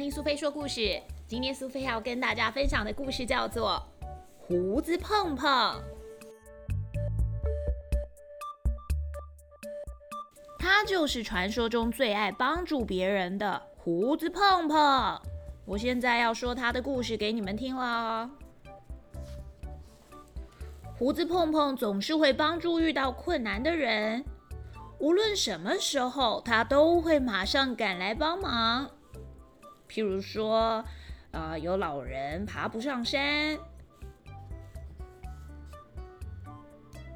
听苏菲说故事。今天苏菲要跟大家分享的故事叫做《胡子碰碰》。他就是传说中最爱帮助别人的胡子碰碰。我现在要说他的故事给你们听了。胡子碰碰总是会帮助遇到困难的人，无论什么时候，他都会马上赶来帮忙。譬如说，呃，有老人爬不上山，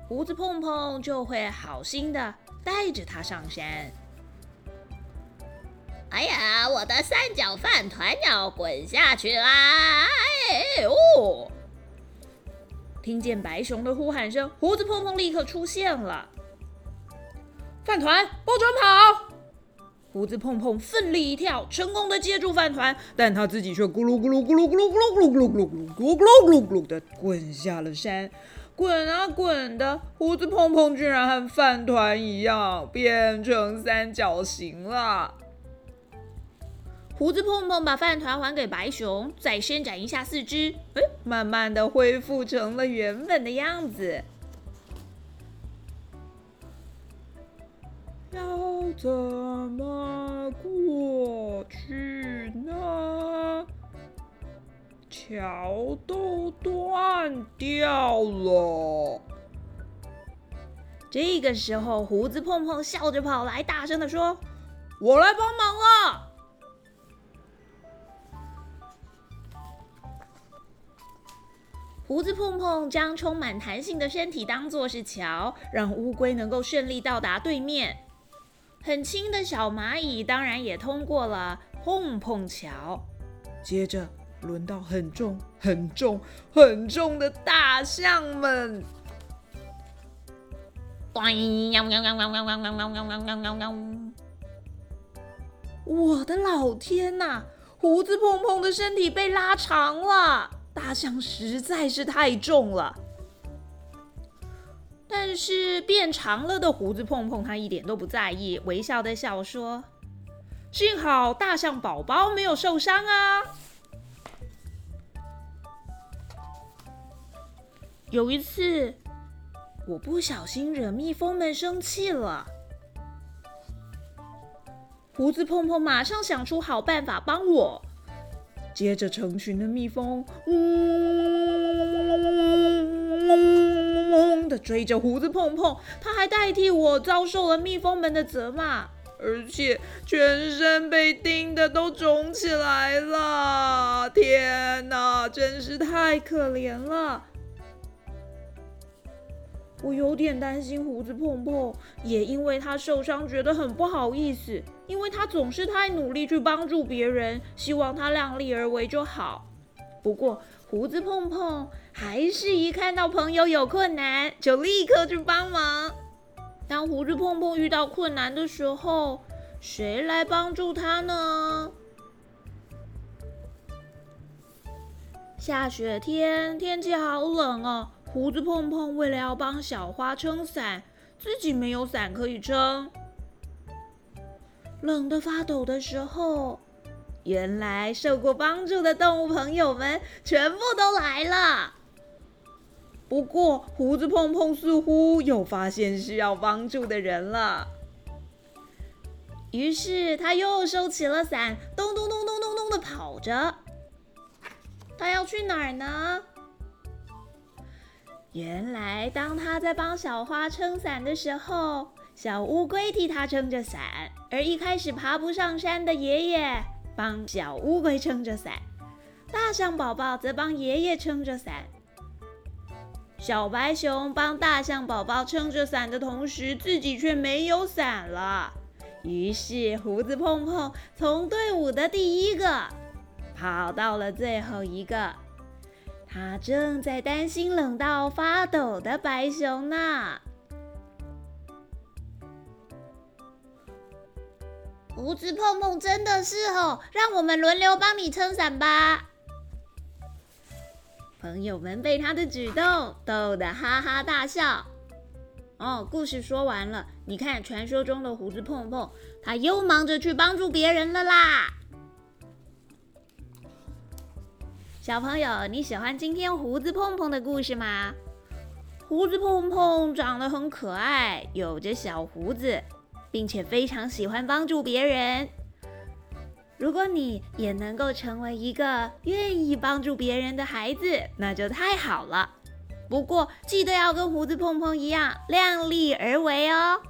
胡子碰碰就会好心的带着他上山。哎呀，我的三角饭团要滚下去啦！哎呦！听见白熊的呼喊声，胡子碰碰立刻出现了。饭团，不准跑！胡子碰碰奋力一跳，成功的接住饭团，但他自己却咕噜咕噜咕噜咕噜咕噜咕噜咕噜咕噜咕噜咕噜咕噜的滚下了山。滚啊滚的，胡子碰碰居然和饭团一样变成三角形了。胡子碰碰把饭团还给白熊，再伸展一下四肢，哎，慢慢的恢复成了原本的样子。怎么过去呢？桥都断掉了。这个时候，胡子碰碰笑着跑来，大声的说：“我来帮忙了。”胡子碰碰将充满弹性的身体当作是桥，让乌龟能够顺利到达对面。很轻的小蚂蚁当然也通过了碰碰桥，接着轮到很重、很重、很重的大象们。我的老天呐！胡子碰碰的身体被拉长了，大象实在是太重了。但是变长了的胡子碰碰，他一点都不在意，微笑的笑说：“幸好大象宝宝没有受伤啊。”有一次，我不小心惹蜜蜂们生气了，胡子碰碰马上想出好办法帮我。接着，成群的蜜蜂嗡的追着胡子碰碰，他还代替我遭受了蜜蜂们的责骂，而且全身被叮的都肿起来了。天哪，真是太可怜了！我有点担心胡子碰碰，也因为他受伤觉得很不好意思，因为他总是太努力去帮助别人，希望他量力而为就好。不过胡子碰碰还是一看到朋友有困难，就立刻去帮忙。当胡子碰碰遇到困难的时候，谁来帮助他呢？下雪天，天气好冷哦。胡子碰碰为了要帮小花撑伞，自己没有伞可以撑，冷得发抖的时候，原来受过帮助的动物朋友们全部都来了。不过胡子碰碰似乎又发现需要帮助的人了，于是他又收起了伞，咚咚咚咚咚咚的跑着。他要去哪儿呢？原来，当他在帮小花撑伞的时候，小乌龟替他撑着伞，而一开始爬不上山的爷爷帮小乌龟撑着伞，大象宝宝则帮爷爷撑着伞。小白熊帮大象宝宝撑着伞的同时，自己却没有伞了。于是，胡子碰碰从队伍的第一个跑到了最后一个。他正在担心冷到发抖的白熊呢。胡子碰碰真的是哦，让我们轮流帮你撑伞吧。朋友们被他的举动逗得哈哈大笑。哦，故事说完了，你看传说中的胡子碰碰，他又忙着去帮助别人了啦。小朋友，你喜欢今天胡子碰碰的故事吗？胡子碰碰长得很可爱，有着小胡子，并且非常喜欢帮助别人。如果你也能够成为一个愿意帮助别人的孩子，那就太好了。不过记得要跟胡子碰碰一样量力而为哦。